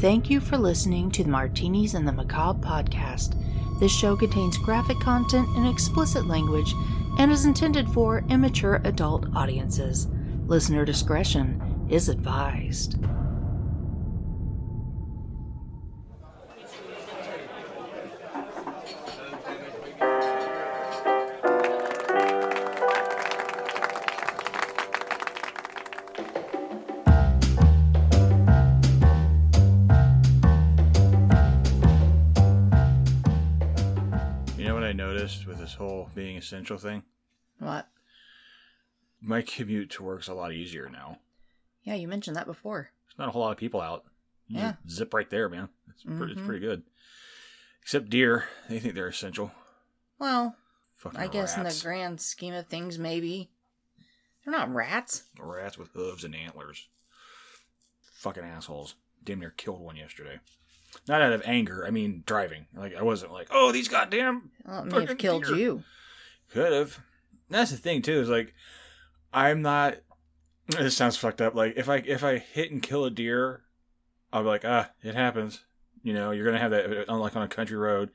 Thank you for listening to the Martinis and the Macabre podcast. This show contains graphic content and explicit language and is intended for immature adult audiences. Listener discretion is advised. Essential thing? What? My commute to work's a lot easier now. Yeah, you mentioned that before. There's not a whole lot of people out. You Yeah. zip right there, man. It's, pretty, it's mm-hmm. pretty good. Except deer, they think they're essential. Well, Fucking I guess in the grand scheme of things, maybe. They're not rats. rats with hooves and antlers. Fucking assholes. Damn near killed one yesterday. Not out of anger. I mean driving. Like I wasn't like, oh these goddamn Well, it may have killed deer. you. Could have. That's the thing too. Is like, I'm not. This sounds fucked up. Like if I if I hit and kill a deer, I'll be like, ah, it happens. You know, you're gonna have that on like on a country road.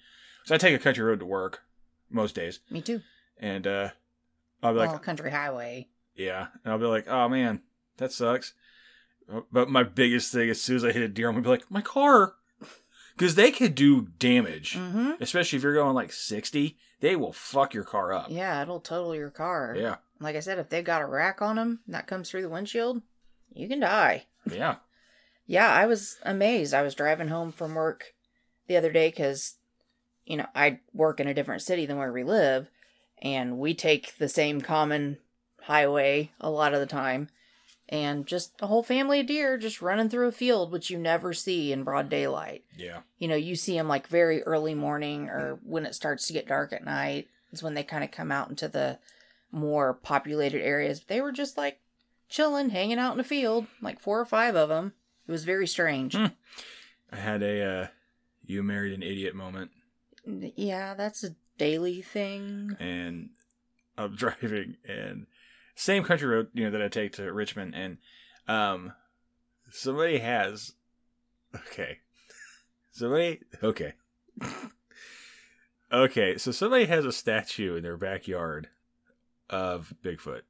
So I take a country road to work most days, Me too. and uh, I'll be like, well, country highway. yeah, and I'll be like, oh man, that sucks. But my biggest thing, as soon as I hit a deer, I'm gonna be like, my car, because they could do damage, Mm-hmm. especially if you're going like 60. They will fuck your car up. Yeah, it'll total your car. yeah. Like I said, if they've got a rack on them that comes through the windshield, you can die. yeah. Yeah, I was amazed. I was driving home from work the other day because, you know, I work in a different city than where we live, and we take the same common highway a lot of the time. And just a whole family of deer just running through a field, which you never see in broad daylight. Yeah. You know, you see them like very early morning or when it starts to get dark at night is when they kind of come out into the more populated areas. But They were just like chilling, hanging out in the field, like four or five of them. It was very strange. Hmm. I had a uh, you married an idiot moment, Yeah, that's a daily thing. and I'm driving and same country road you know that I take to Richmond, and um, somebody has okay, somebody okay, okay, so somebody has a statue in their backyard of Bigfoot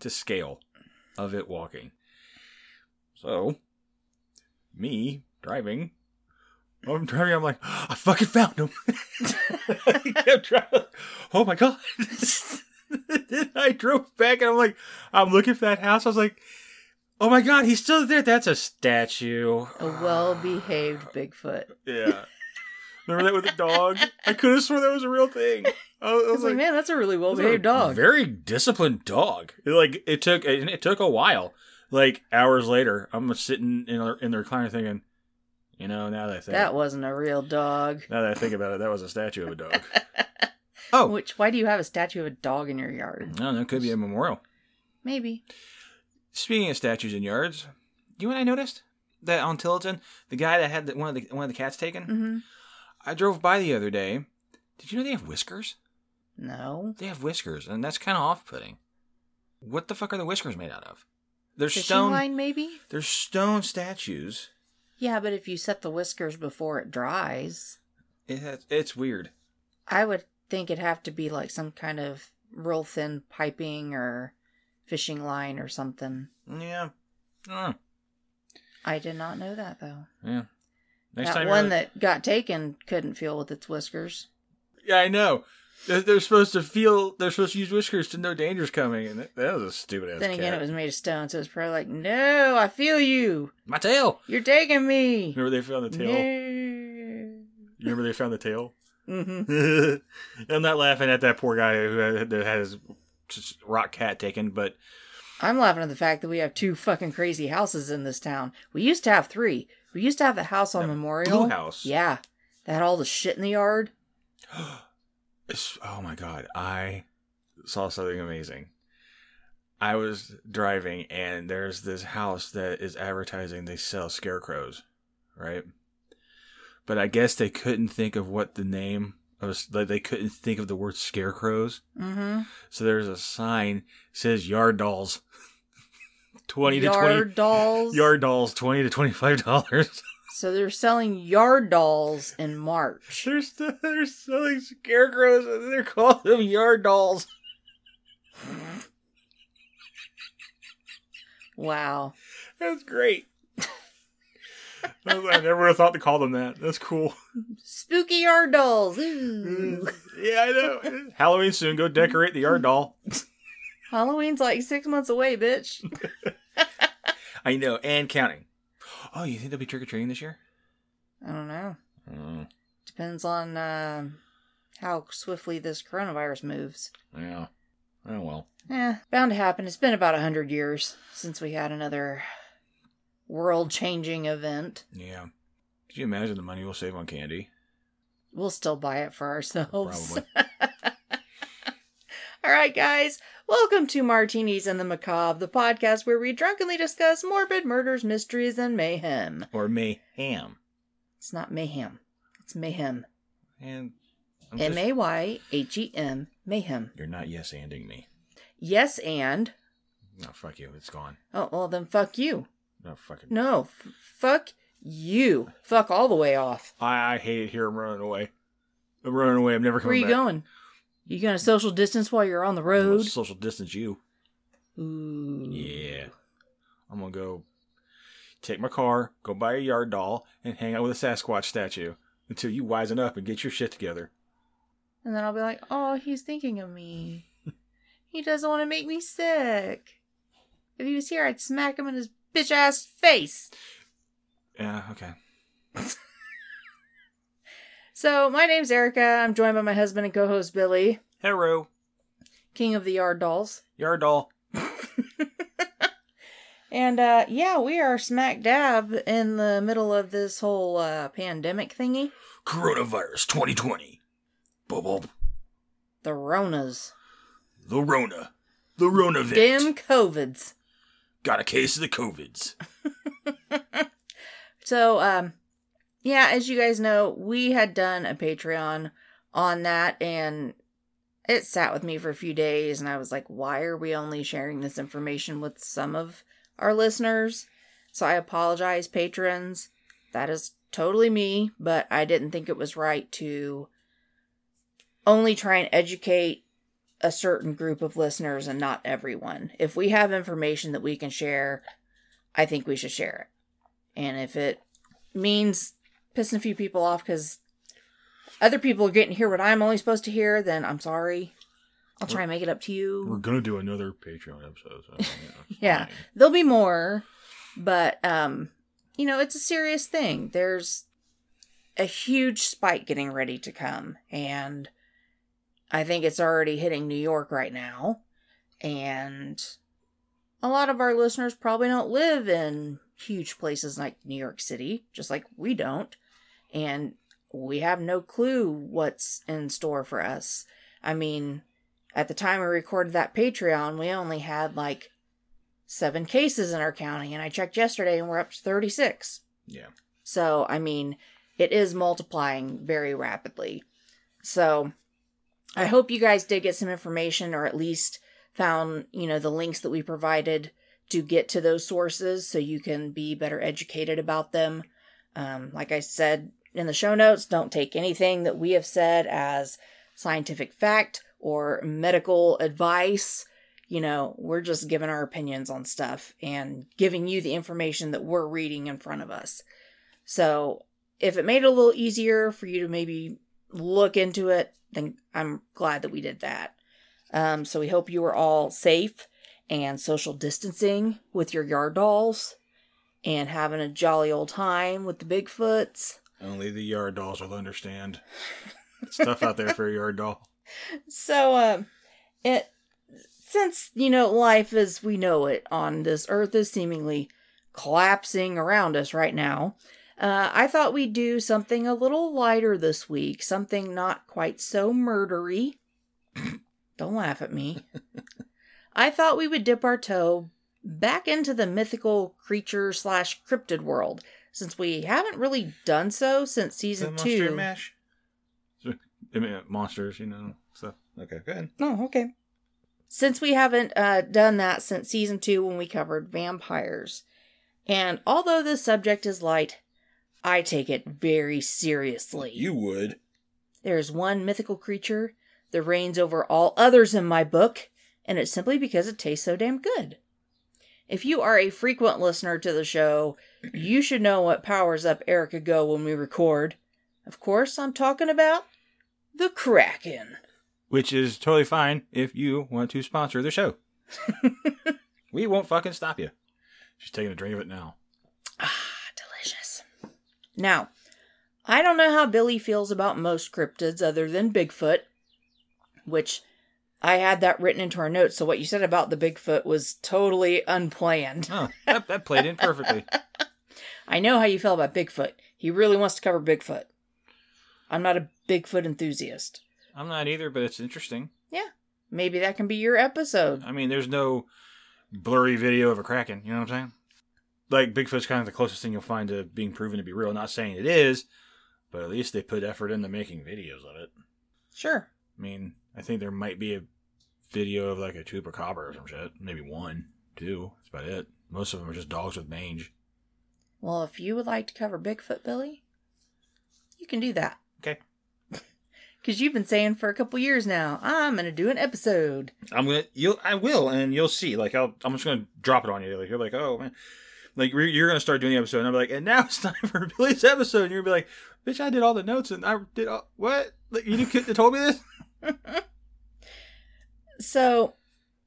to scale of it walking. So, me driving I'm driving. I'm like, I fucking found him. I kept driving. Oh my god! then I drove back, and I'm like, I'm looking for that house. I was like, Oh my god, he's still there. That's a statue. A well behaved Bigfoot. Yeah. Remember that with the dog? I could have sworn that was a real thing. I was, I was like, like, man, that's a really well behaved dog. Very disciplined dog. It, like it took it, it took a while. Like hours later, I'm sitting in in the recliner thinking, you know, now that I think That wasn't a real dog. now that I think about it, that was a statue of a dog. Oh. Which, why do you have a statue of a dog in your yard? No, that could be a memorial. Maybe. Speaking of statues in yards, you what I noticed? That on Tilton, the guy that had the, one of the one of the cats taken, hmm I drove by the other day. Did you know they have whiskers? No. They have whiskers, and that's kind of off-putting. What the fuck are the whiskers made out of? They're Fishing stone. line, maybe? They're stone statues. Yeah, but if you set the whiskers before it dries, It has, it's weird. I would think it'd have to be like some kind of real thin piping or fishing line or something. Yeah. Oh, I did not know that though. yeah. Next that one that got taken couldn't feel with its whiskers. Yeah, I know. They're, they're supposed to feel. They're supposed to use whiskers to know danger's coming, and that, that was a stupid ass. then again, cat. it was made of stone, so it's probably like, no, I feel you. my tail. You're taking me. Remember they found the tail. No. You remember they found the tail? Hmm I'm not laughing at that poor guy who had, his rock cat taken, but I'm laughing at the fact that we have two fucking crazy houses in this town. We used to have three. We used to have the house on That Memorial. Blue House. Yeah. That had all the shit in the yard. Oh my god, I saw something amazing. I was driving and there's this house that is advertising they sell scarecrows, right? But I guess they couldn't think of what the name of like they couldn't think of the word scarecrows. Mm-hmm. So there's a sign says yard dolls. 20 to Yard 20 dolls. yard dolls 20 to 25 dollars. So they're selling yard dolls in March. They're, st- they're selling scarecrows and they're calling them yard dolls. Wow. That's great. I never would have thought to call them that. That's cool. Spooky yard dolls. Mm. Ooh. yeah, I know. Halloween soon. Go decorate the yard doll. Halloween's like six months away, bitch. I know, and counting. Oh, you think they'll be trick or treating this year? I don't know. Oh, Depends on uh, how swiftly this coronavirus moves. yeah. Oh well. Yeah, bound to happen. It's been about a hundred years since we had another world-changing event. Yeah. Could you imagine the money we'll save on candy? We'll still buy it for ourselves. Probably. All right, guys. Welcome to Martinis and the Macabre, the podcast where we drunkenly discuss morbid murders, mysteries, and mayhem. Or mayhem. It's not mayhem. It's mayhem. And M A Y H E M. Mayhem. you're not yes anding me. Yes, and. No, fuck you. It's gone. Oh, well, then fuck you. No, fucking. No, f- fuck you. Fuck all the way off. I, I hate it here. I'm running away. I'm running away. I'm never coming. Where coming you back. going? You gonna social distance while you're on the road? Social distance you. Ooh. Yeah. I'm gonna go take my car, go buy a yard doll, and hang out with a Sasquatch statue until you wisen up and get your shit together. And then I'll be like, oh, he's thinking of me. he doesn't want to make me sick. If he was here, I'd smack him in his bitch ass face. Yeah, okay. So, my name's Erica. I'm joined by my husband and co host Billy, Hello. king of the yard dolls. Yard doll. And uh, yeah, we are smack dab in the middle of this whole uh, pandemic thingy. Coronavirus 2020. Bubble. The Ronas. The Rona. The Rona Dim COVIDs. Got a case of the COVIDs. So, um, yeah, as you guys know, we had done a Patreon on that, and it sat with me for a few days, and I was like, why are we only sharing this information with some of our listeners? So I apologize, patrons. That is totally me, but I didn't think it was right to only try and educate a certain group of listeners and not everyone. If we have information that we can share, I think we should share it. And if it means pissing a few people off because other people are getting to hear what I'm only supposed to hear, then I'm sorry. I'll try and make it up to you. We're gonna do another Patreon episode. So, it's Yeah. There'll be more, but um, you know, it's a serious thing. There's a huge spike getting ready to come, and I think it's already hitting New York right now. And a lot of our listeners probably don't live in huge places like New York City, just like we don't. And we have no clue what's in store for us. I mean, at the time we recorded that Patreon, we only had like seven cases in our county, and I checked yesterday and we're up to 36. Yeah. So, I mean, it is multiplying very rapidly. So, I hope you guys did get some information or at least found, you know, the links that we provided to get to those sources so you can be better educated about them. Um, like I said in the show notes, don't take anything that we have said as scientific fact or medical advice. You know, we're just giving our opinions on stuff and giving you the information that we're reading in front of us. So, if it made it a little easier for you to maybe look into it, then I'm glad that we did that. Um, so, we hope you are all safe and social distancing with your yard dolls and having a jolly old time with the Bigfoots. Only the yard dolls will understand. Stuff out there for a yard doll. So, um, it since you know life as we know it on this earth is seemingly collapsing around us right now, uh, I thought we'd do something a little lighter this week, something not quite so murdery. Don't laugh at me. I thought we would dip our toe back into the mythical creature slash cryptid world, since we haven't really done so since season Monster two. Mash. I mean, monsters, you know, stuff. Okay, go ahead. Oh, okay. Since we haven't uh, done that since season two when we covered vampires. And although this subject is light, I take it very seriously. You would. There is one mythical creature that reigns over all others in my book, and it's simply because it tastes so damn good. If you are a frequent listener to the show, you should know what powers up Erica Go when we record. Of course, I'm talking about the Kraken. Which is totally fine if you want to sponsor the show. we won't fucking stop you. She's taking a drink of it now. Now, I don't know how Billy feels about most cryptids other than Bigfoot, which I had that written into our notes. So what you said about the Bigfoot was totally unplanned. Oh, that, that played in perfectly. I know how you feel about Bigfoot. He really wants to cover Bigfoot. I'm not a Bigfoot enthusiast. I'm not either, but it's interesting. Yeah, maybe that can be your episode. I mean, there's no blurry video of a kraken. You know what I'm saying? Like Bigfoot's kind of the closest thing you'll find to being proven to be real. Not saying it is, but at least they put effort into making videos of it. Sure. I mean, I think there might be a video of like a chupacabra or some shit. Maybe one, two. That's about it. Most of them are just dogs with mange. Well, if you would like to cover Bigfoot, Billy, you can do that. Okay. Because you've been saying for a couple years now, I'm going to do an episode. I'm gonna, you'll, I will, and you'll see. Like, I'll, I'm just gonna drop it on you. Like, you're like, oh man, like you're, you're gonna start doing the episode, and I'm like, and now it's time for Billy's episode, and you're gonna be like, bitch, I did all the notes, and I did all, what? Like, you couldn't have told me this. So,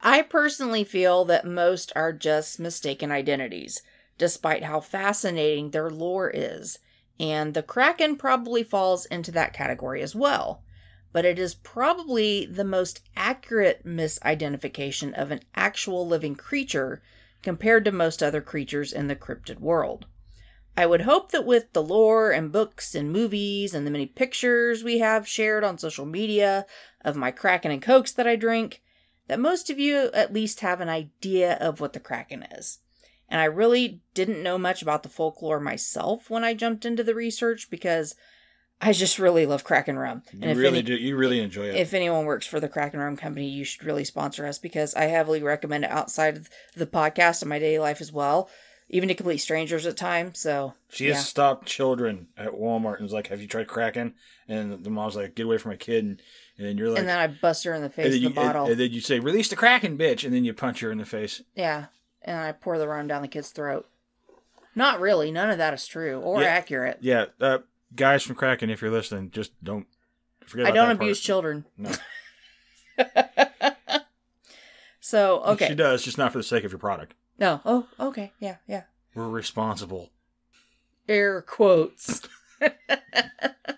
I personally feel that most are just mistaken identities, despite how fascinating their lore is. And the Kraken probably falls into that category as well. But it is probably the most accurate misidentification of an actual living creature compared to most other creatures in the cryptid world. I would hope that with the lore and books and movies and the many pictures we have shared on social media of my Kraken and Cokes that I drink, that most of you at least have an idea of what the Kraken is. And I really didn't know much about the folklore myself when I jumped into the research because I just really love Kraken rum. You and if really any, do. You really enjoy it. if anyone works for the Kraken Rum Company, you should really sponsor us because I heavily recommend it outside of the podcast in my daily life as well, even to complete strangers at times. So She has stopped children at Walmart and was like, "Have you tried Kraken?" And the mom's like, "Get away from my kid!" And, and then you're like, and then I bust her in the and face then with you, the bottle. and, and then you say, "Release the Kraken, bitch!" And then you punch her in the face. yeah, and I pour the rum down the kid's throat. Not really. None of that is true or Yeah. accurate. Yeah, uh, guys from Kraken, if you're listening, just don't forget. I don't abuse part. children. No, So okay. she does, just not for the sake of your product. No. Oh, okay. Yeah, yeah. We're responsible. Air quotes.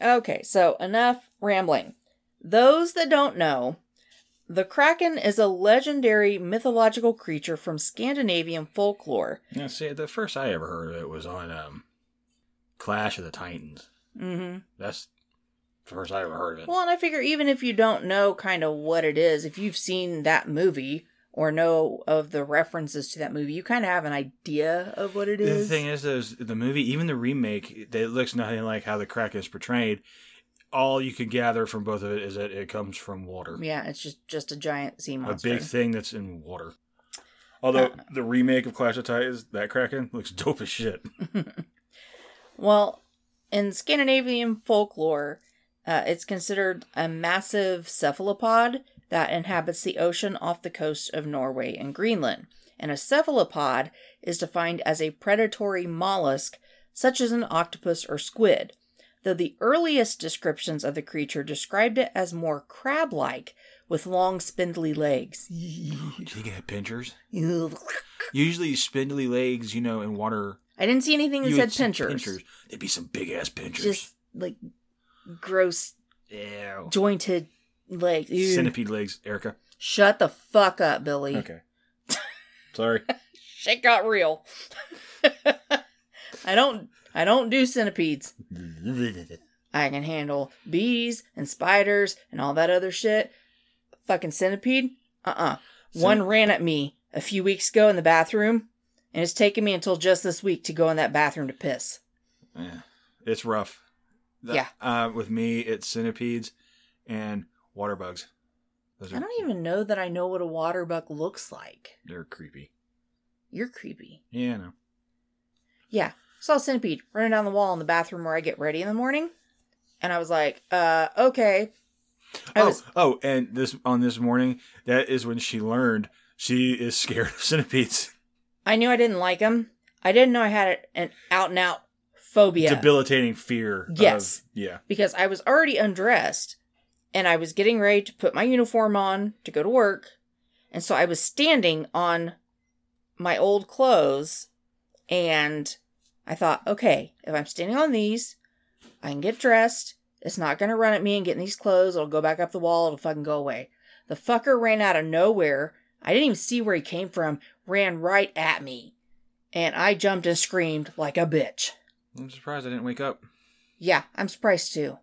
Okay, so enough rambling. Those that don't know, the Kraken is a legendary mythological creature from Scandinavian folklore. Yeah, see, the first I ever heard of it was on um, Clash of the Titans. Mm-hmm. That's the first I ever heard of it. Well, and I figure even if you don't know kind of what it is, if you've seen that movie or know of the references to that movie, you kind of have an idea of what it is. The thing is, is the movie, even the remake, it looks nothing like how the Kraken is portrayed. All you can gather from both of it is that it comes from water. yeah, it's just just a giant sea a big thing that's in water. Although Uh. the remake of Clash of Titans, that Kraken looks dope as shit. Well, in Scandinavian folklore, uh, it's considered a massive cephalopod that inhabits the ocean off the coast of Norway and Greenland. And a cephalopod is defined as a predatory mollusk, such as an octopus or squid, though the earliest descriptions of the creature described it as more crab like, with long, spindly legs. Do you think it had pinchers? Usually, spindly legs, you know, in water. I didn't see anything that said see pinchers. They'd be some big ass pinchers. Just like gross Ew. jointed legs. Ew. Centipede legs, Erica. Shut the fuck up, Billy. Okay. Sorry. Shit got real. I don't I don't do centipedes. I can handle bees and spiders and all that other shit. Fucking centipede? Uh-uh. One ran at me a few weeks ago in the bathroom, and it's taken me until just this week to go in that bathroom to piss. Yeah, it's rough. The- Yeah. Uh, with me, it's centipedes and water bugs. Those I don't even know that I know what a water bug looks like. They're creepy. You're creepy. Yeah, no. Yeah. Saw a centipede running down the wall in the bathroom where I get ready in the morning. And I was like, uh, okay. I oh, was oh, and this on this morning, that is when she learned she is scared of centipedes. I knew I didn't like them. I didn't know I had an out and out phobia. Debilitating fear. of- Yes. yeah. because I was already undressed and I was getting ready to put my uniform on to go to work. And so I was standing on my old clothes and I thought, okay, if I'm standing on these, I can get dressed. It's not going to run at me and get in these clothes. It'll go back up the wall. It'll fucking go away. The fucker ran out of nowhere. I didn't even see where he came from, ran right at me. And I jumped and screamed like a bitch. I'm surprised I didn't wake up. Yeah, I'm surprised too.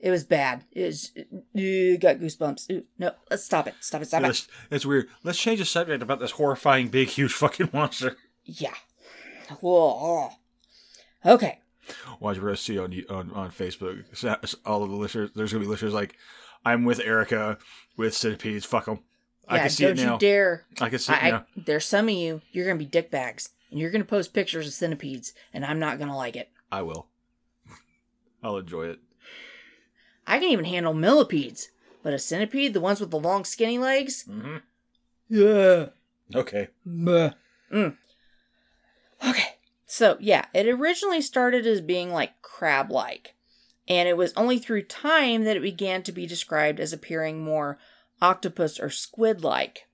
It was bad. It was. Uh, got goosebumps. No, let's stop it. Stop it. Stop it. That's, that's weird. Let's change the subject about this horrifying, big, huge fucking monster. Yeah. Whoa. Okay. Watch, we're gonna see on on, on Facebook. All of the listeners, there's gonna be listeners like, "I'm with Erica with centipedes. Fuck them." I Yeah, can see don't it now. you dare. I can see it I, I, there's some of you. You're gonna be dickbags, and you're gonna post pictures of centipedes, and I'm not gonna like it. I will. I'll enjoy it. I can even handle millipedes, but a centipede, the ones with the long skinny legs, Mm-hmm. yeah. Okay. Meh. Mm. Okay. So, yeah, it originally started as being like crab like, and it was only through time that it began to be described as appearing more octopus or squid like.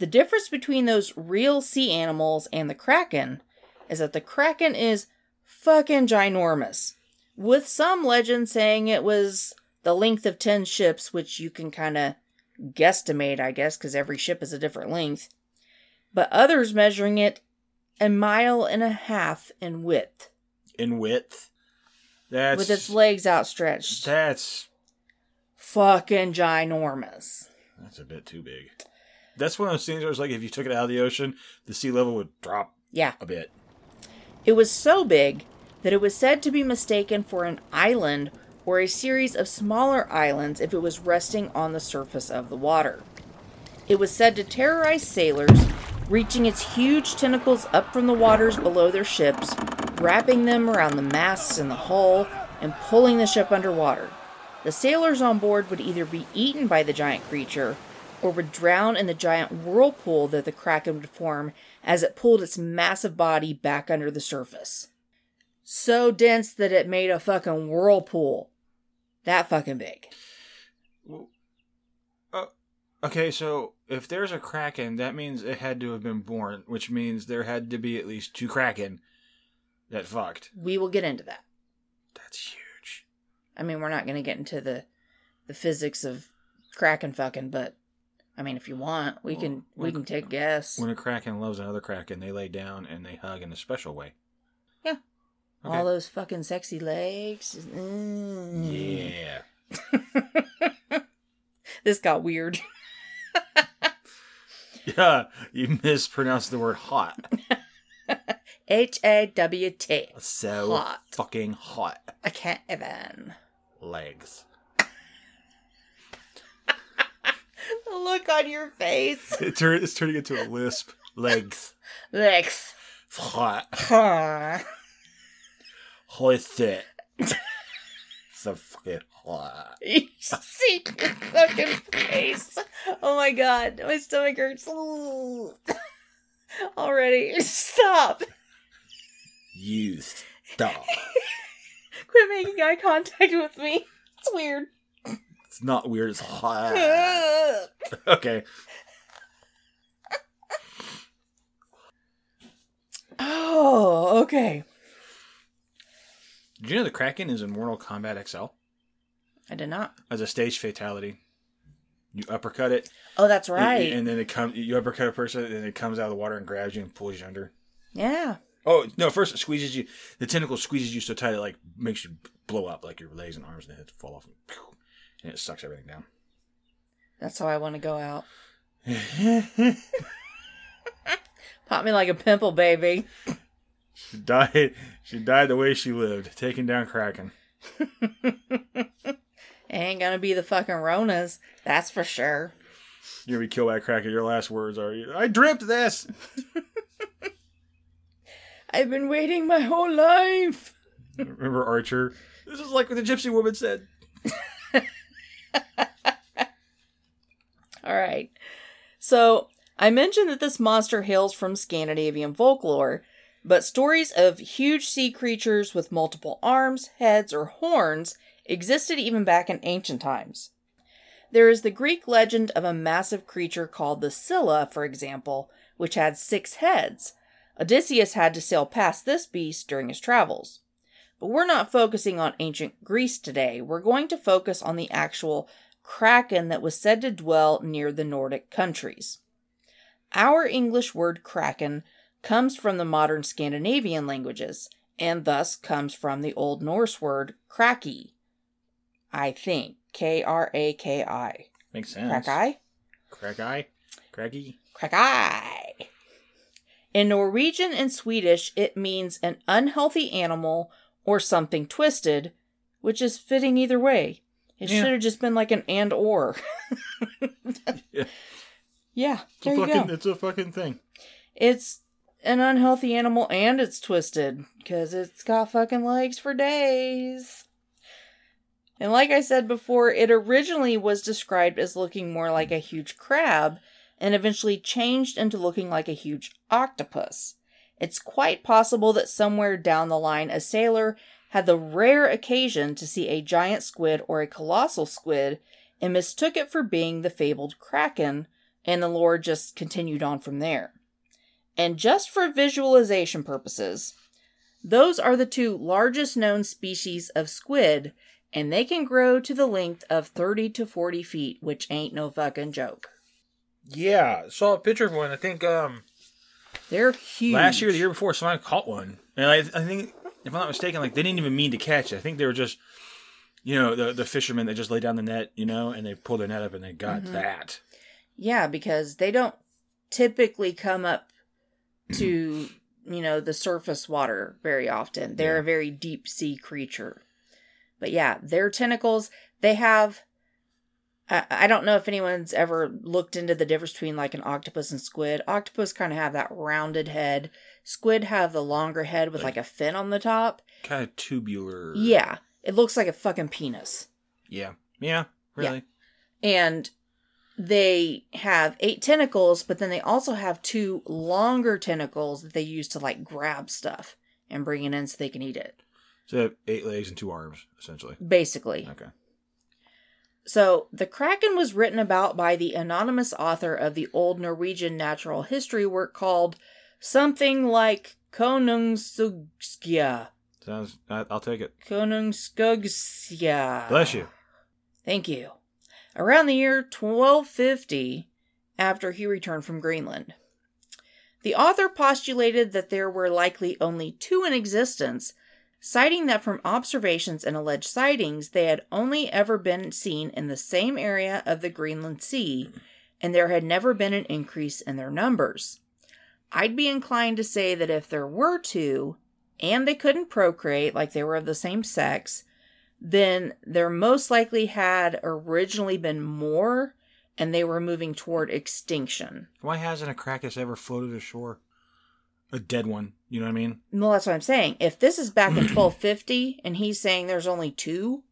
The difference between those real sea animals and the kraken is that the kraken is fucking ginormous, with some legend saying it was the length of 10 ships, which you can kind of guesstimate, I guess, because every ship is a different length but others measuring it a mile and a half in width, In width, that's with its legs outstretched. that's Fucking ginormous. that's a bit too big. That's one of those things where it's like if you took it out of the ocean, the sea level would drop Yeah. a bit. It was so big that it was said to be mistaken for an island or a series of smaller islands if it was resting on the surface of the water. It was said to terrorize sailors, reaching its huge tentacles up from the waters below their ships, wrapping them around the masts and the hull, and pulling the ship underwater. The sailors on board would either be eaten by the giant creature or would drown in the giant whirlpool that the kraken would form as it pulled its massive body back under the surface. So dense that it made a fucking whirlpool. That fucking big. Uh, okay, so if there's a kraken, that means it had to have been born, which means there had to be at least two kraken that fucked. We will get into that. That's huge. I mean, we're not going to get into the the physics of kraken fucking, but I mean, if you want, we can we Well, can take a guess. When a kraken loves another kraken, they lay down and they hug in a special way. Okay. All those fucking sexy legs. Mm. Yeah. This got weird. Yeah, you mispronounced the word hot. H A W T. So Hot. fucking hot. I can't even. Legs. The look on your face. It turn, it's turning into a lisp. Legs. Legs. Hot. It. so fucking hot. You see your fucking face. Oh my god, my stomach hurts. Already. Stop. You stop. Quit making eye contact with me. It's weird. It's not weird, it's hot. Okay. oh, okay. Did you know the Kraken is in Mortal Kombat XL? I did not. As a stage fatality. You uppercut it, Oh, that's and- right. and then it comes. You uppercut a person, and it comes out of the water and grabs you and pulls you under. yeah. Oh no! First it squeezes you. The tentacle squeezes you so tight it like makes you blow up, like your legs and arms and head fall off, and, pew, and it sucks everything down. That's how I want to go out. Pop me like a pimple, baby. She died. She died the way she lived, taking down Kraken. Ain't gonna be the fucking Ronas, that's for sure. You're gonna be killed by a Kraken. Your last words are, "I dreamt this." I've been waiting my whole life. Remember Archer? This is like what the Gypsy woman said. All right. So, I mentioned that this monster hails from Scandinavian folklore, but stories of huge sea creatures with multiple arms, heads, or horns existed even back in ancient times. There is the Greek legend of a massive creature called the Scylla, for example, which had six heads. Odysseus had to sail past this beast during his travels. But we're not focusing on ancient Greece today. We're going to focus on the actual kraken that was said to dwell near the Nordic countries. Our English word kraken comes from the modern Scandinavian languages, and thus comes from the Old Norse word kraki. I think. K R A K I. Makes sense. Kraki? Crack eye. Craggy. Kraki. In Norwegian and Swedish, it means an unhealthy animal or something twisted, which is fitting either way. It Yeah. should have just been like an and or. Yeah. Yeah, It's there you fucking. go. It's a fucking thing. It's an unhealthy animal and it's twisted because it's got fucking legs for days. And like I said before, it originally was described as looking more like a huge crab and eventually changed into looking like a huge octopus. It's quite possible that somewhere down the line a sailor had the rare occasion to see a giant squid or a colossal squid and mistook it for being the fabled kraken, and the lore just continued on from there. And just for visualization purposes, those are the two largest known species of squid, and they can grow to the length of 30 to 40 feet, which ain't no fucking joke. Yeah, saw a picture of one. I think um They're huge. last year, the year before, someone caught one, and I, I think if I'm not mistaken, like they didn't even mean to catch it. I think they were just, you know, the the fishermen that just lay down the net, you know, and they pulled their net up and they got that. Yeah, because they don't typically come up to, you know, the surface water very often. They're Yeah. a very deep sea creature. But yeah, their tentacles, they have. I, I don't know if anyone's ever looked into the difference between like an octopus and squid. Octopus kind of have that rounded head. Squid have the longer head with like a fin on the top. Kind of tubular. Yeah, it looks like a fucking penis. Yeah. Yeah. Really. and they have eight tentacles, but then they also have two longer tentacles that they use to like grab stuff and bring it in so they can eat it. So they have eight legs and two arms, essentially. Basically. Okay. So, the Kraken was written about by the anonymous author of the old Norwegian natural history work called something like Konungsugskja. Sounds. I'll take it. Konungsugskja. Bless you. Thank you. Around the year 1250, after he returned from Greenland. The author postulated that there were likely only two in existence, citing that from observations and alleged sightings, they had only ever been seen in the same area of the Greenland Sea, and there had never been an increase in their numbers. I'd be inclined to say that if there were two, and they couldn't procreate like they were of the same sex, then there most likely had originally been more and they were moving toward extinction. Why hasn't a Krakus ever floated ashore? A dead one. You know what I mean? Well, that's what I'm saying. If this is back in 1250 and he's saying there's only two,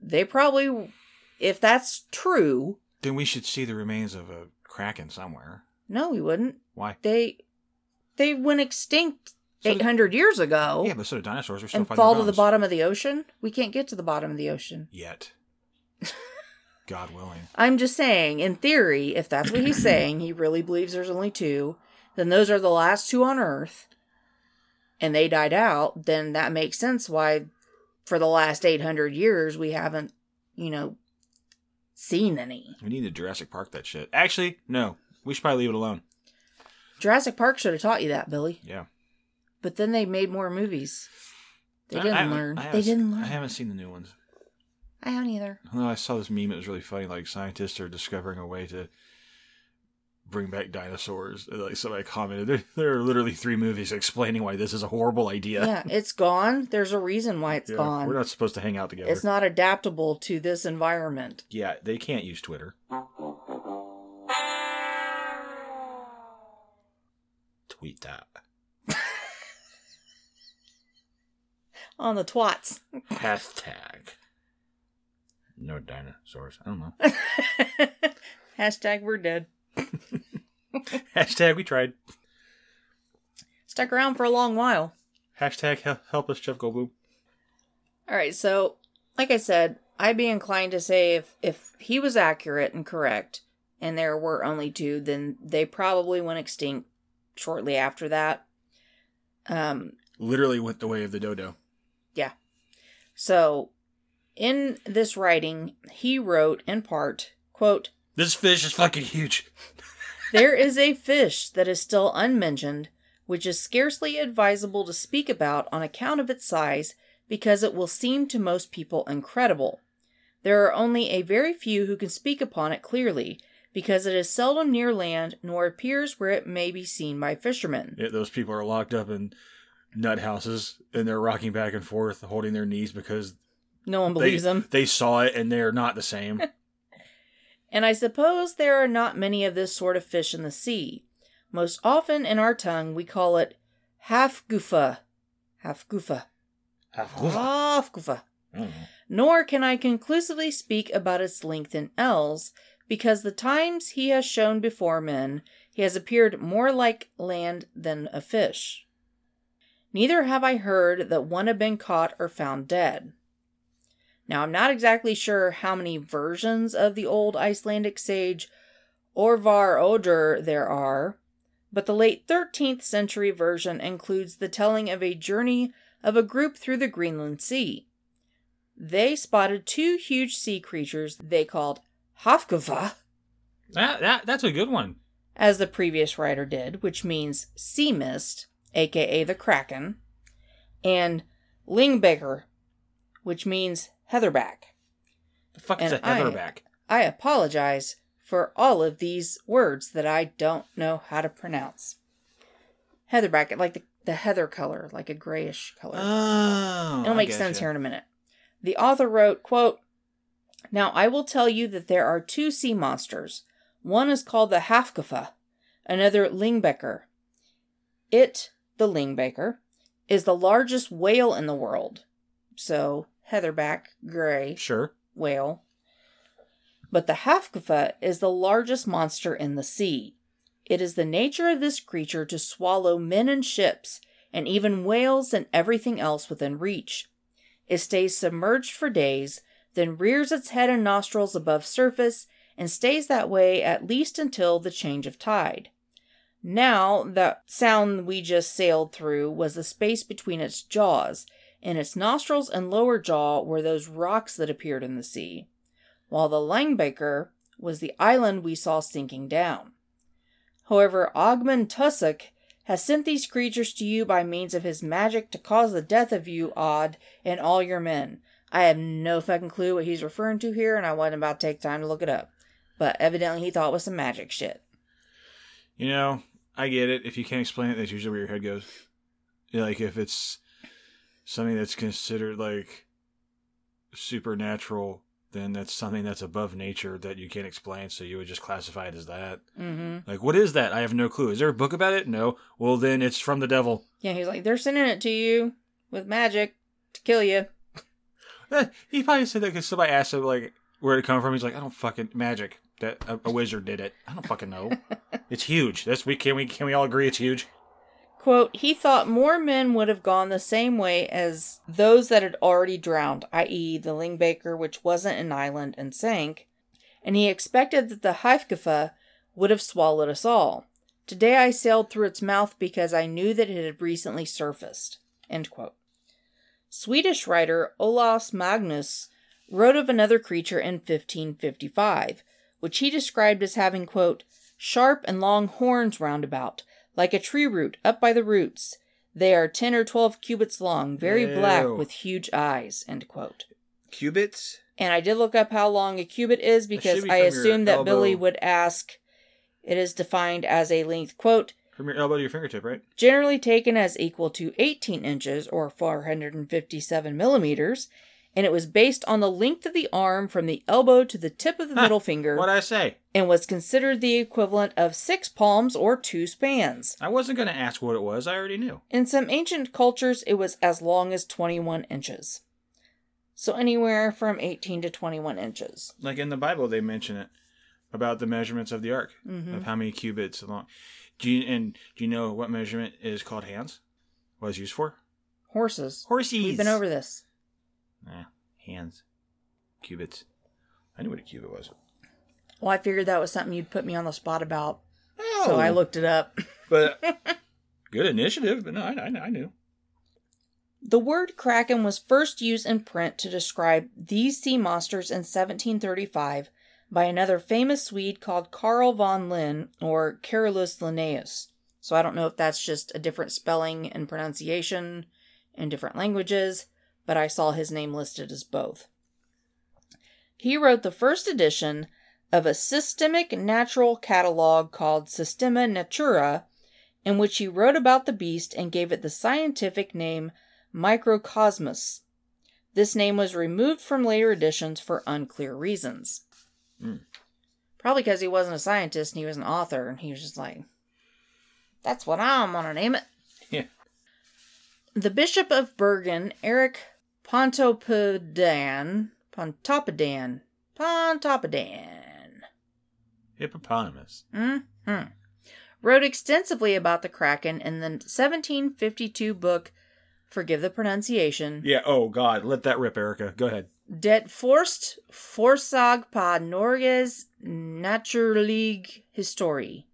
they probably, if that's true, Then we should see the remains of a Kraken somewhere. no, he wouldn't. Why? They, they went extinct So 800 years ago Yeah, but so do dinosaurs. We're still and fall to the bottom of the ocean. We can't get to the bottom of the ocean. Yet. God willing. I'm just saying, in theory, if that's what he's saying, he really believes there's only two, then those are the last two on Earth, and they died out, then that makes sense why for the last 800 years we haven't, you know, seen any. We need to Jurassic Park that shit. Actually, no. We should probably leave it alone. Jurassic Park should have taught you that, Billy. Yeah. But then they made more movies. They didn't I- learn. I they didn't learn. I haven't seen the new ones. I haven't either. No, I saw this meme. It was really funny. Like scientists are discovering a way to bring back dinosaurs. Like somebody commented, there, there are literally three movies explaining why this is a horrible idea. Yeah, it's gone. There's a reason why it's Yeah, gone. We're not supposed to hang out together. It's not adaptable to this environment. Yeah, they can't use Twitter. Tweet that. On the twats. Hashtag. No dinosaurs. I don't know. Hashtag we're dead. Hashtag we tried. Stuck around for a long while. Hashtag hel- help us, Jeff Goldblum. All right, so like I said, I'd be inclined to say if if he was accurate and correct, and there were only two, then they probably went extinct shortly after that. Um, Literally went the way of the dodo. So in this writing, he wrote in part, quote, This fish is fucking huge. There is a fish that is still unmentioned, which is scarcely advisable to speak about on account of its size, because it will seem to most people incredible. There are only a very few who can speak upon it clearly, because it is seldom near land, nor appears where it may be seen by fishermen. Yeah, those people are locked up in nut houses and they're rocking back and forth, holding their knees because No one they, believes them. they saw it and they're not the same. And I suppose there are not many of this sort of fish in the sea. Most often in our tongue we call it half goofa. Half goofa. Half goofa. Mm-hmm. Nor can I conclusively speak about its length in ells, because the times he has shown before men, he has appeared more like land than a fish. Neither have I heard that one had been caught or found dead. Now, I'm not exactly sure how many versions of the old Icelandic sage Orvar Odr there are, but the late 13th century version includes the telling of a journey of a group through the Greenland Sea. They spotted two huge sea creatures they called Hafkava, That, that that's a good one. as the previous writer did, which means sea mist, aka the Kraken, and Lingbaker, which means heatherback. The fuck is a heatherback? I apologize for all of these words that I don't know how to pronounce. Heatherback, like the, the heather color, like a grayish color. Oh, It'll make sense here in a minute. The author wrote, quote, Now I will tell you that there are two sea monsters. One is called the Hafkafa, another Lingbecker. It, the Lingbaker, is the largest whale in the world. So, heatherback, gray, Sure. whale. But the Hafkafa is the largest monster in the sea. It is the nature of this creature to swallow men and ships, and even whales and everything else within reach. It stays submerged for days, then rears its head and nostrils above surface, and stays that way at least until the change of tide. Now, that sound we just sailed through was the space between its jaws, and its nostrils and lower jaw were those rocks that appeared in the sea, while the Langbaker was the island we saw sinking down. However, Ogmund Tussock has sent these creatures to you by means of his magic to cause the death of you, Odd, and all your men. I have no fucking clue what he's referring to here, and I wasn't about to take time to look it up. But evidently he thought it was some magic shit. You know, I get it. If you can't explain it, that's usually where your head goes. Like if it's something that's considered like supernatural, then that's something that's above nature that you can't explain. So you would just classify it as that. Mm-hmm. Like, what is that? I have no clue. Is there a book about it? No. Well, then it's from the devil. Yeah, he's like, they're sending it to you with magic to kill you. Eh, He probably said that because somebody asked him like where it come from. He's like, I don't fucking magic. That a, a wizard did it. I don't fucking know. it's huge. This we can we can we all agree it's huge. Quote, he thought more men would have gone the same way as those that had already drowned, i.e., the Lingbaker, which wasn't an island and sank, and he expected that the Haifkafa would have swallowed us all. Today I sailed through its mouth because I knew that it had recently surfaced. End quote. Swedish writer Olaus Magnus wrote of another creature in 1555, which he described as having, quote, sharp and long horns round about, like a tree root up by the roots. They are 10 or 12 cubits long, very black with huge eyes. End quote. Cubits? And I did look up how long a cubit is because be I assumed that Billy would ask. It is defined as a length, quote, From your elbow to your fingertip, right? generally taken as equal to 18 inches or 457 millimeters, and it was based on the length of the arm from the elbow to the tip of the Huh, middle finger What'd I say? and was considered the equivalent of six palms or two spans. I wasn't going to ask what it was. I already knew. In some ancient cultures, it was as long as 21 inches. So anywhere from 18 to 21 inches. Like in the Bible, they mention it about the measurements of the ark, Mm-hmm. of how many cubits long. Do you, and do you know what measurement is called hands? What it's used for? Horses. Horses. We've been over this. Nah, hands. Cubits. I knew what a cubit was. Well, I figured that was something you'd put me on the spot about, Oh, so I oh. looked it up. But good initiative. But no, I, I, I knew. The word kraken was first used in print to describe these sea monsters in 1735 by another famous Swede called Carl von Linné or Carolus Linnaeus. So I don't know if that's just a different spelling and pronunciation in different languages, but I saw his name listed as both. He wrote the first edition of a systemic natural catalog called Systema Natura, in which he wrote about the beast and gave it the scientific name Microcosmus. This name was removed from later editions for unclear reasons. Hmm. Probably because he wasn't a scientist and he was an author, and he was just like, that's what I'm gonna name it. Yeah. The Bishop of Bergen, Eric Pontoppidan, Pontoppidan, Pontoppidan, Hippopotamus. hmm wrote extensively about the Kraken in the 1752 book, forgive the pronunciation, Yeah. Oh God, let that rip, Erica. Go ahead. Det Forst Forsag på Norges Naturlig Historie,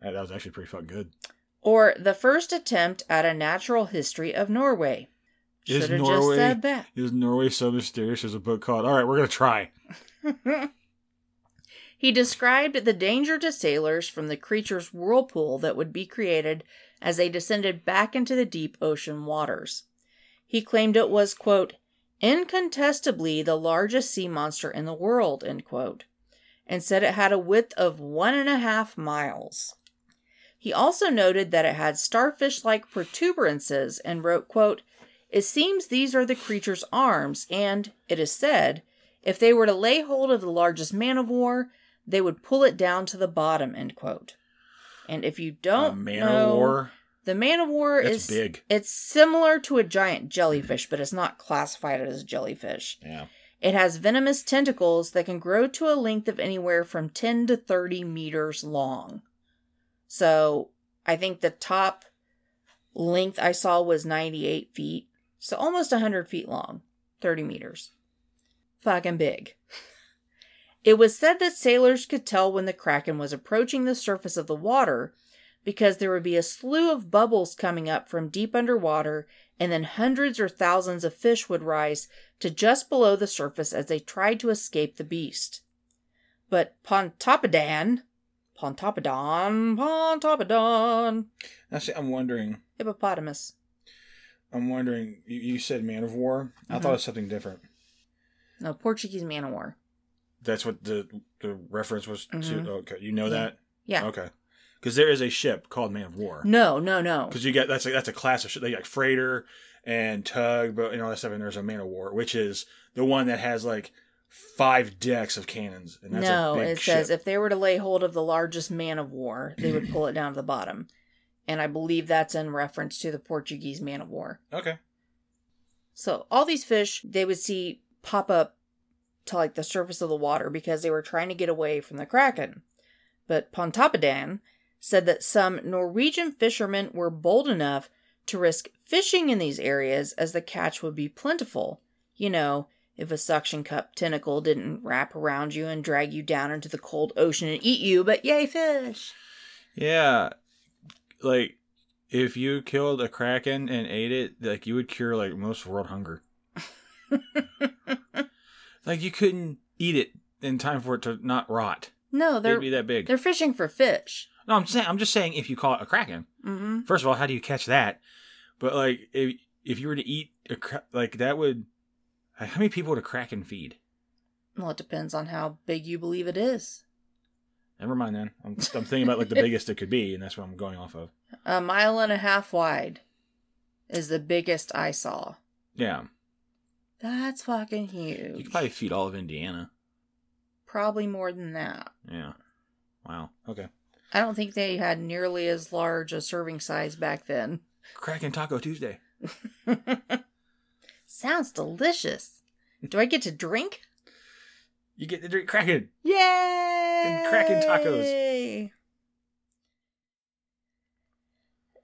That was actually pretty fucking good. or the first attempt at a natural history of Norway. Is have just Norway- said that. Is Norway so mysterious? There's a book called. All right, we're gonna try. He described the danger to sailors from the creature's whirlpool that would be created as they descended back into the deep ocean waters. He claimed it was, quote, incontestably the largest sea monster in the world, end quote, and said it had a width of one and a half miles. He also noted that it had starfish like protuberances and wrote, quote, It seems these are the creature's arms, and, it is said, if they were to lay hold of the largest man of war, they would pull it down to the bottom, end quote. And if you don't a man know, of war. the man of war That's is big. It's similar to a giant jellyfish, but it's not classified as a jellyfish. Yeah. It has venomous tentacles that can grow to a length of anywhere from 10 to 30 meters long. So I think the top length I saw was 98 feet. So almost 100 feet long, 30 meters. Fucking big. It was said that sailors could tell when the Kraken was approaching the surface of the water because there would be a slew of bubbles coming up from deep underwater, and then hundreds or thousands of fish would rise to just below the surface as they tried to escape the beast. But Pontoppidan, Pontoppidan, Pontoppidan, Now, see, I'm wondering. hippopotamus. I'm wondering. You, you said man of war. I Mm-hmm. thought it was something different. No, Portuguese man of war. That's what the the reference was Mhm. to. Okay, you know Yeah. that. Yeah. Okay. Because there is a ship called Man of War. No, no, no. Because you get that's a, that's a class of ship. They got like freighter and tug, but know all that stuff. And there's a Man of War, which is the one that has like five decks of cannons. And that's no, a big it says ship. if they were to lay hold of the largest man of war, they would pull it down to the bottom. And I believe that's in reference to the Portuguese man of war. okay. So all these fish they would see pop up to like the surface of the water because they were trying to get away from the kraken. But Pontoppidan said that some Norwegian fishermen were bold enough to risk fishing in these areas as the catch would be plentiful. You know, if a suction cup tentacle didn't wrap around you and drag you down into the cold ocean and eat you, but yay, fish! Yeah, like if you killed a kraken and ate it, like you would cure like most world hunger. like you couldn't eat it in time for it to not rot. No, they're be that big. they're fishing for fish. No, I'm saying I'm just saying if you call it a kraken. Mm-hmm. First of all, how do you catch that? But like, if if you were to eat a cra- like that would, how many people would a kraken feed? Well, it depends on how big you believe it is. Never mind then. I'm, I'm thinking about like the biggest it could be, and that's what I'm going off of. A mile and a half wide is the biggest I saw. Yeah, That's fucking huge. you could probably feed all of Indiana. Probably more than that. Yeah. Wow. Okay. I don't think they had nearly as large a serving size back then. Kraken Taco Tuesday. Sounds delicious. Do I get to drink? You get to drink Kraken. Yay! And Kraken tacos.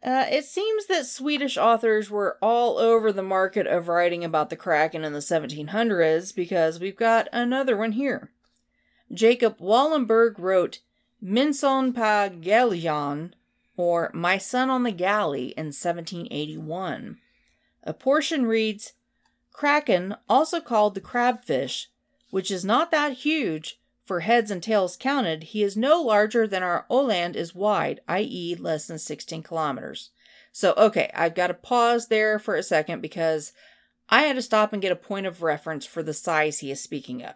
Uh, it seems that Swedish authors were all over the market of writing about the Kraken in the 1700s because we've got another one here. Jacob Wallenberg wrote Minson pa Gallion, or My Son on the Galley, in 1781. A portion reads Kraken, also called the crabfish, which is not that huge, for heads and tails counted, he is no larger than our Oland is wide, i.e., less than 16 kilometers. So, okay, I've got to pause there for a second because I had to stop and get a point of reference for the size he is speaking of.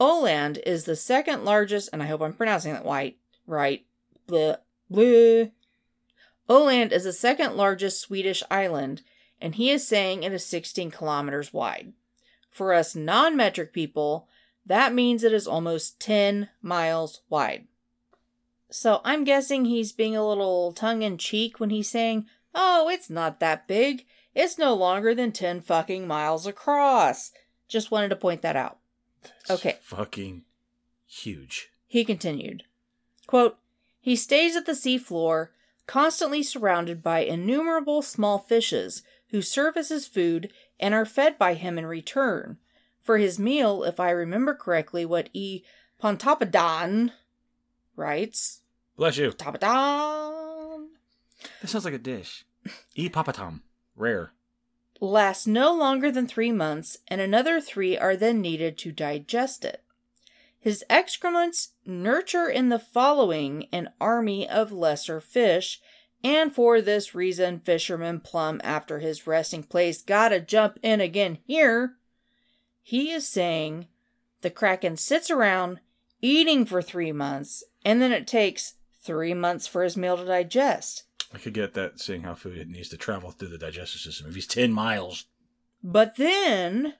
Oland is the second largest, and I hope I'm pronouncing that right, right, bleh, bleh. Oland is the second largest Swedish island, and he is saying it is 16 kilometers wide. For us non metric people, that means it is almost 10 miles wide. So I'm guessing he's being a little tongue in cheek when he's saying, oh, it's not that big. It's no longer than 10 fucking miles across. Just wanted to point that out. That's Okay. Fucking huge. He continued, quote, He stays at the seafloor, constantly surrounded by innumerable small fishes who serve as his food and are fed by him in return. For his meal, if I remember correctly, what E. Pontoppidan writes, Bless you. Pontoppidan That sounds like a dish. E. papatom. Rare. lasts no longer than three months, and another three are then needed to digest it. His excrements nurture in the following an army of lesser fish, and for this reason, fisherman plumb, after his resting place, gotta jump in again here. He is saying the Kraken sits around eating for three months, and then it takes three months for his meal to digest. I could get that seeing how food it needs to travel through the digestive system. If he's 10 miles. But then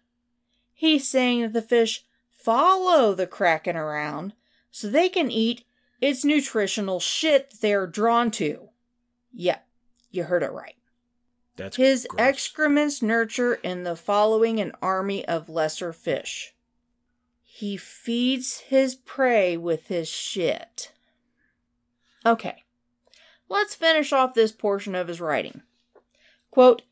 he's saying that the fish follow the kraken around so they can eat its nutritional shit they are drawn to. Yep, you heard it right. That's His gross. excrements nurture in the following an army of lesser fish. He feeds his prey with his shit. Okay, let's finish off this portion of his writing. Quote,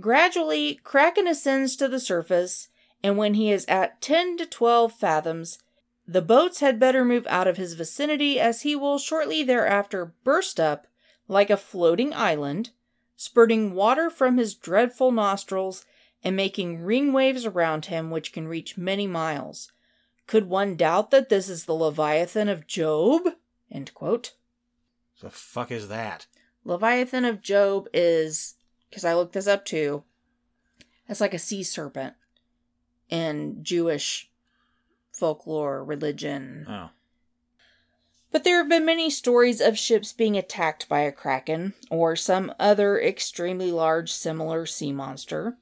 Gradually, Kraken ascends to the surface, and when he is at 10 to 12 fathoms, the boats had better move out of his vicinity as he will shortly thereafter burst up like a floating island, spurting water from his dreadful nostrils and making ring waves around him which can reach many miles. Could one doubt that this is the Leviathan of Job? End quote. The fuck is that? Leviathan of Job is, because I looked this up too, it's like a sea serpent in Jewish folklore, religion. Oh. But there have been many stories of ships being attacked by a kraken or some other extremely large similar sea monster.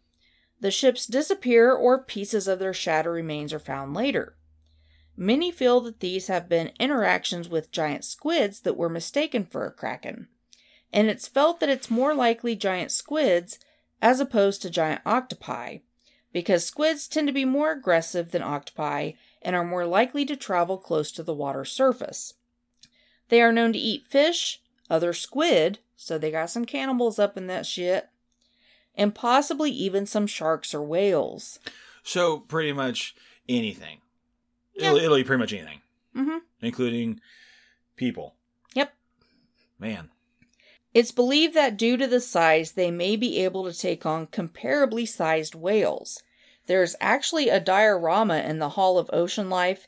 The ships disappear or pieces of their shattered remains are found later. Many feel that these have been interactions with giant squids that were mistaken for a kraken, and it's felt that it's more likely giant squids as opposed to giant octopi, because squids tend to be more aggressive than octopi and are more likely to travel close to the water surface. They are known to eat fish, other squid, so they got some cannibals up in that shit, and possibly even some sharks or whales. So, pretty much anything. Yeah. It'll, it'll eat pretty much anything, Mm-hmm. including people. Yep. Man. It's believed that due to the size, they may be able to take on comparably sized whales. There's actually a diorama in the Hall of Ocean Life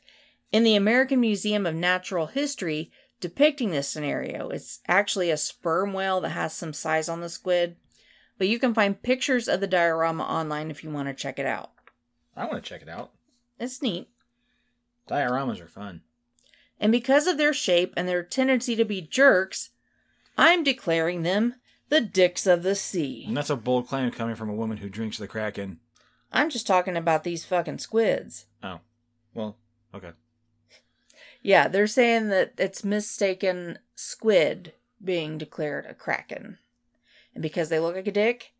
in the American Museum of Natural History depicting this scenario. It's actually a sperm whale that has some size on the squid. But you can find pictures of the diorama online if you want to check it out. I want to check it out. It's neat. Dioramas are fun. And because of their shape and their tendency to be jerks, I'm declaring them the dicks of the sea. And that's a bold claim coming from a woman who drinks the Kraken. I'm just talking about these fucking squids. Oh, well, okay. Yeah, they're saying that it's mistaken squid being declared a kraken. And because they look like a dick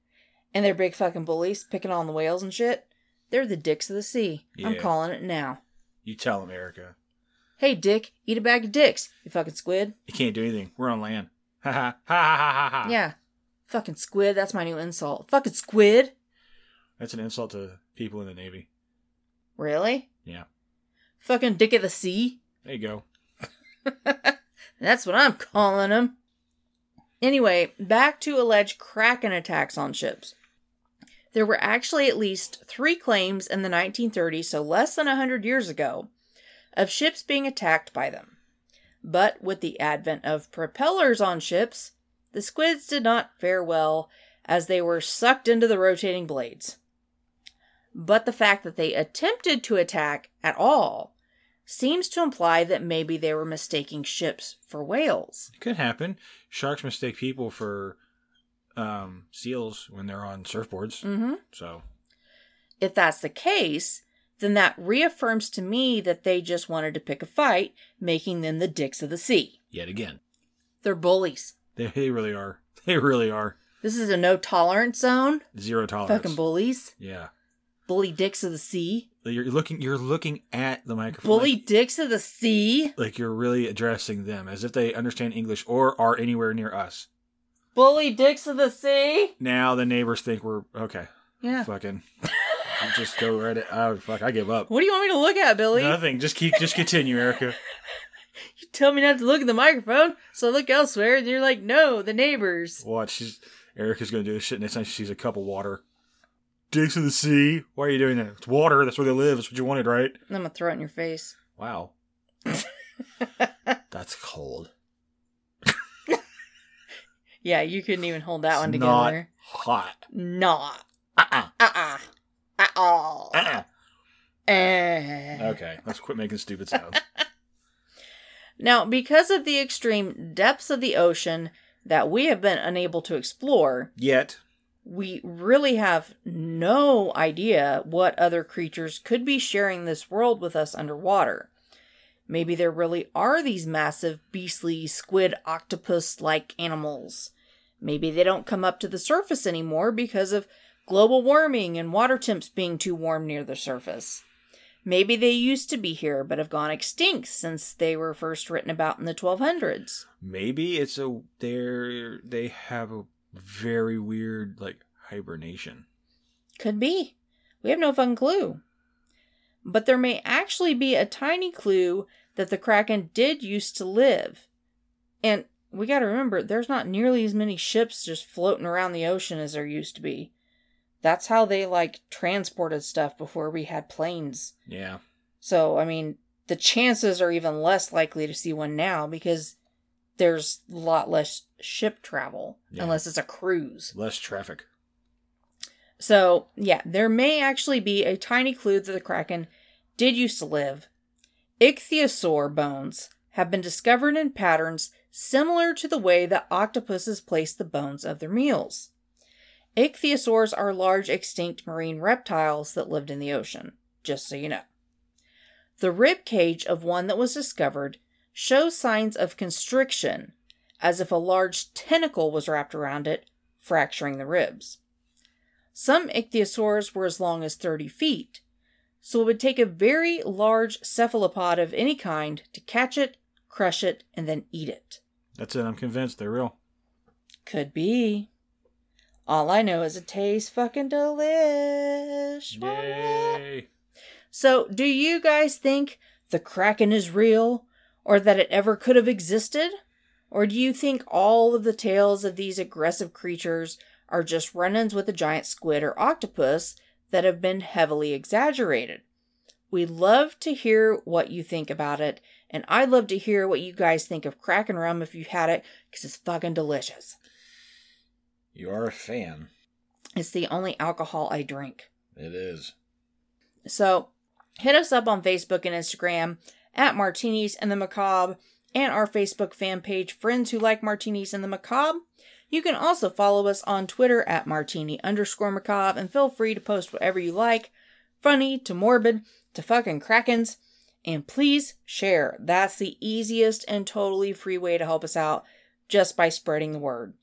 and they're big fucking bullies picking on the whales and shit, they're the dicks of the sea. I'm calling it now. You tell him, Erica. Hey, dick, eat a bag of dicks, you fucking squid. You can't do anything. We're on land. Ha ha ha ha ha ha. Yeah. Fucking squid, that's my new insult. Fucking squid? That's an insult to people in the Navy. Really? Yeah. Fucking dick of the sea? There you go. That's what I'm calling them. Anyway, back to alleged Kraken attacks on ships. There were actually at least three claims in the 1930s, so less than 100 years ago, of ships being attacked by them. But with the advent of propellers on ships, the squids did not fare well as they were sucked into the rotating blades. But the fact that they attempted to attack at all seems to imply that maybe they were mistaking ships for whales. It could happen. Sharks mistake people for um, seals when they're on surfboards. Mm-hmm. So If that's the case, then that reaffirms to me that they just wanted to pick a fight, making them the dicks of the sea. yet again, They're bullies. they, they really are. They really are. This is a no tolerance zone. Zero tolerance. Fucking bullies. Yeah. Bully dicks of the sea. You're looking. You're looking at the microphone. Bully Like, dicks of the sea. like you're really addressing them as if they understand English or are anywhere near us. Bully dicks of the sea. Now the neighbors think we're okay. Yeah. Fucking. Just go right at. Oh fuck! I give up. What do you want me to look at, Billy? Nothing. Just keep. Just continue, Erica. You tell me not to look at the microphone, so I look elsewhere, and you're like, no, the neighbors. Watch. She's Erica's gonna do this shit next time she sees a cup of water. Dicks of the sea. Why are you doing that? It's water. That's where they live. That's what you wanted, right? I'm gonna throw it in your face. Wow. That's cold. Yeah, you couldn't even hold that one It's not together. hot. Not. Uh-uh. Uh-uh. All. Uh-uh. Eh. Okay, let's quit making stupid sounds. Now, because of the extreme depths of the ocean that we have been unable to explore, Yet, we really have no idea what other creatures could be sharing this world with us underwater. Maybe there really are these massive, beastly, squid octopus like animals. Maybe they don't come up to the surface anymore because of global warming and water temps being too warm near the surface. Maybe they used to be here but have gone extinct since they were first written about in the 1200s. maybe it's a they're they have a very weird like hibernation. Could be. We have no fun clue. But there may actually be a tiny clue that the Kraken did used to live. And we gotta remember, there's not nearly as many ships just floating around the ocean as there used to be. That's how they, like, transported stuff before we had planes. Yeah. So, I mean, the chances are even less likely to see one now because there's a lot less ship travel, Yeah. unless it's a cruise. Less traffic. So, yeah, there may actually be a tiny clue that the Kraken did used to live. Ichthyosaur bones have been discovered in patterns similar to the way that octopuses place the bones of their meals. Ichthyosaurs are large extinct marine reptiles that lived in the ocean, just so you know. The rib cage of one that was discovered shows signs of constriction, as if a large tentacle was wrapped around it, fracturing the ribs. Some ichthyosaurs were as long as 30 feet, so it would take a very large cephalopod of any kind to catch it, crush it, and then eat it. That's it. I'm convinced they're real. Could be. All I know is it tastes fucking delish. Yay. So, do you guys think the Kraken is real, or that it ever could have existed? Or do you think all of the tales of these aggressive creatures are just run ins with a giant squid or octopus that have been heavily exaggerated? We'd love to hear what you think about it, and I'd love to hear what you guys think of Kraken rum if you've had it, because it's fucking delicious. You are a fan. It's the only alcohol I drink. It is. So hit us up on Facebook and Instagram at Martinis and the Macabre and our Facebook fan page, Friends Who Like Martinis and the Macabre. You can also follow us on Twitter at Martini underscore Macabre and feel free to post whatever you like, funny to morbid to fucking krakens. And please share. That's the easiest and totally free way to help us out just by spreading the word.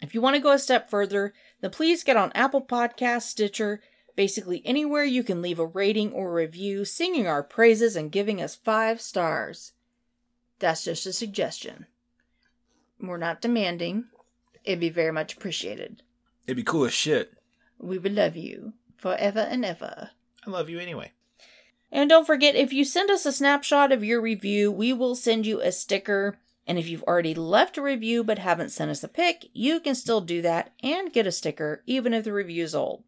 If you want to go a step further, then please get on Apple Podcasts, Stitcher, basically anywhere you can leave a rating or review, singing our praises and giving us five stars. That's just a suggestion. We're not demanding. It'd be very much appreciated. It'd be cool as shit. We would love you forever and ever. I love you anyway. And don't forget, if you send us a snapshot of your review, we will send you a sticker. And if you've already left a review but haven't sent us a pic, you can still do that and get a sticker, even if the review is old.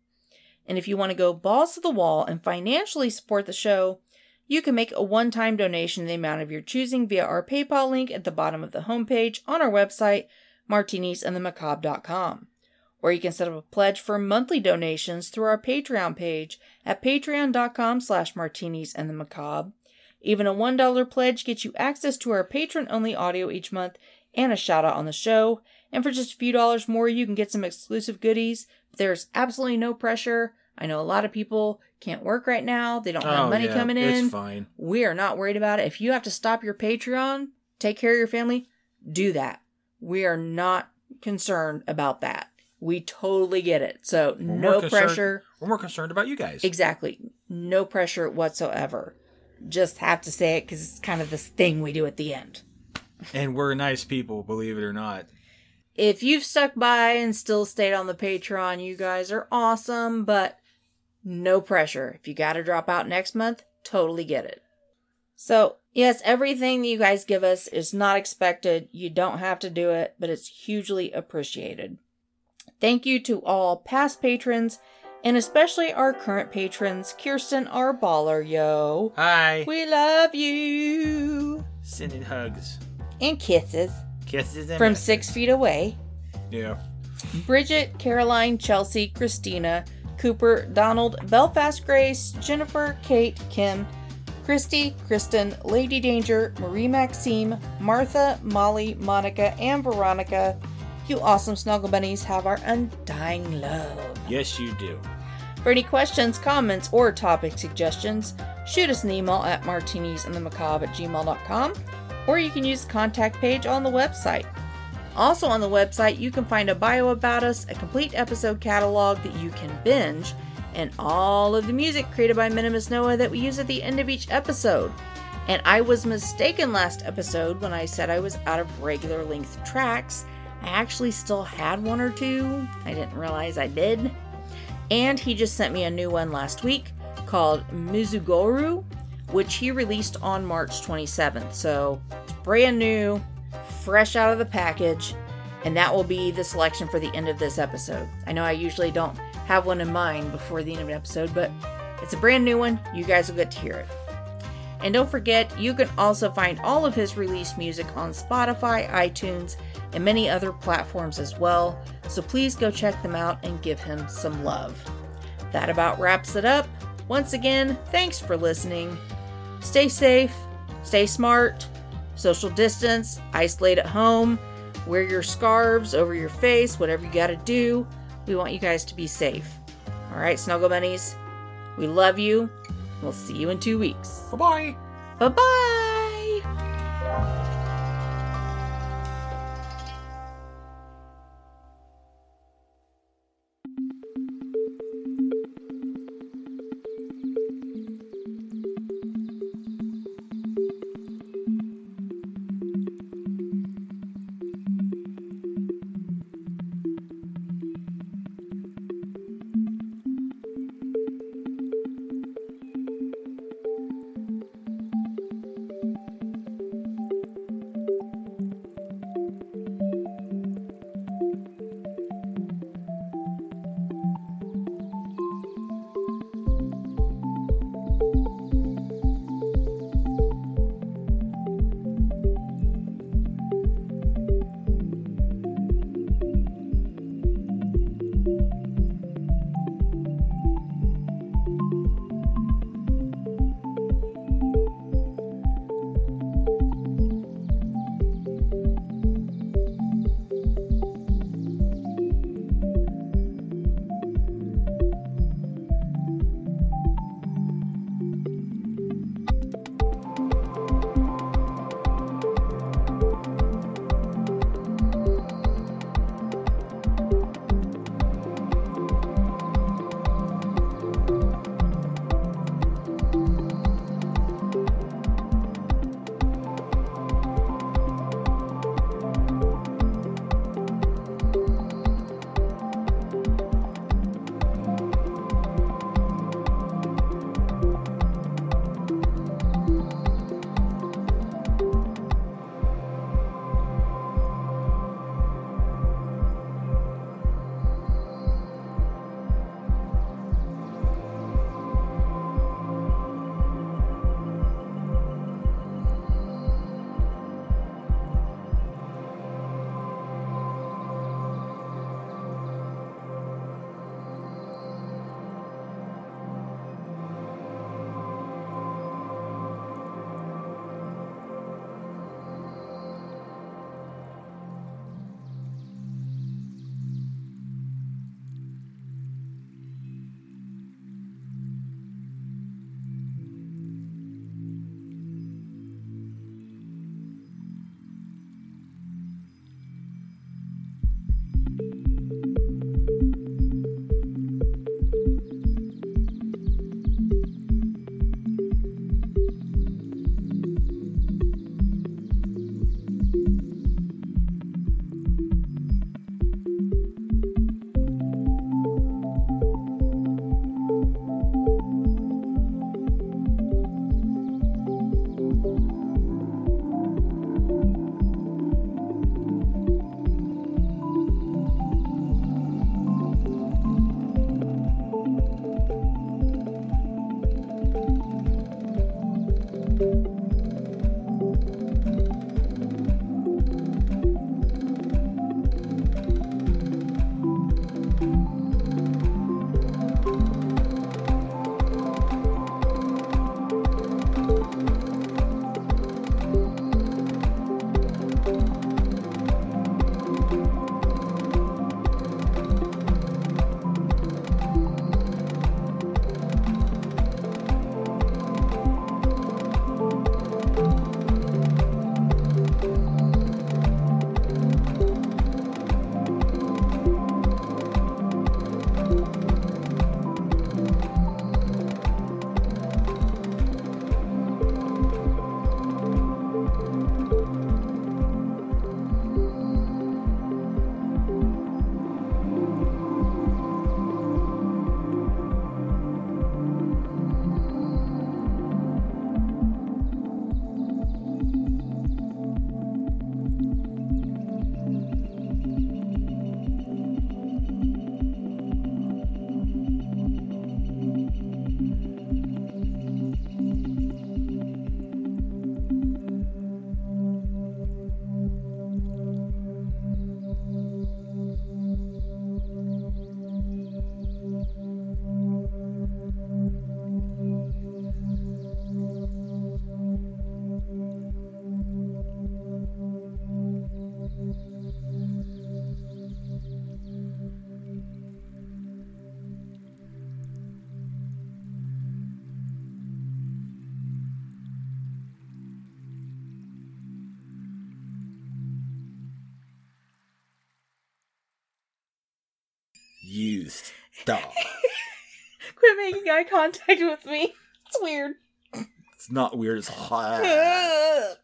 And if you want to go balls to the wall and financially support the show, you can make a one time donation in the amount of your choosing via our PayPal link at the bottom of the homepage on our website, martinisandthemacabre.com. Or you can set up a pledge for monthly donations through our Patreon page at patreon.com slash martinis and the macabre. Even a $1 pledge gets you access to our patron only audio each month and a shout out on the show. And for just a few dollars more, you can get some exclusive goodies. There's absolutely no pressure. I know a lot of people can't work right now. They don't have Oh, money yeah, coming in. It's fine. We are not worried about it. If you have to stop your Patreon, take care of your family, do that. We are not concerned about that. We totally get it. So, We're no pressure. We're more concerned about you guys. Exactly. No pressure whatsoever. Just have to say it because it's kind of this thing we do at the end. and we're nice people, believe it or not. If you've stuck by and still stayed on the Patreon, you guys are awesome, but no pressure. If you got to drop out next month, totally get it. So, yes, everything that you guys give us is not expected. You don't have to do it, but it's hugely appreciated. Thank you to all past patrons and especially our current patrons, Kirsten R. baller, yo. Hi. We love you. Sending hugs. And kisses Kisses from misses. six feet away. Yeah. Bridget, Caroline, Chelsea, Christina, Cooper, Donald, Belfast Grace, Jennifer, Kate, Kim, Christy, Kristen, Lady Danger, Marie Maxime, Martha, Molly, Monica, and Veronica. You awesome snuggle bunnies have our undying love. Yes, you do. For any questions, comments, or topic suggestions, shoot us an email at martinisandthemacabre at gmail.com or you can use the contact page on the website. Also on the website, you can find a bio about us, a complete episode catalog that you can binge, and all of the music created by Minimus Noah that we use at the end of each episode. And I was mistaken last episode when I said I was out of regular length tracks. I actually still had one or two. I didn't realize I did. And he just sent me a new one last week called Mizugoru, which he released on March 27th. So it's brand new, fresh out of the package, and that will be the selection for the end of this episode. I know I usually don't have one in mind before the end of an episode, but it's a brand new one. You guys will get to hear it. And don't forget, you can also find all of his released music on Spotify, iTunes, and many other platforms as well. So please go check them out and give him some love. That about wraps it up. Once again, thanks for listening. Stay safe, stay smart, social distance, isolate at home, wear your scarves over your face, whatever you gotta do. We want you guys to be safe. All right, Snuggle Bunnies, we love you. We'll see you in two weeks. Bye bye. Bye bye. Please stop. Quit making eye contact with me. It's weird. It's not weird. It's hot.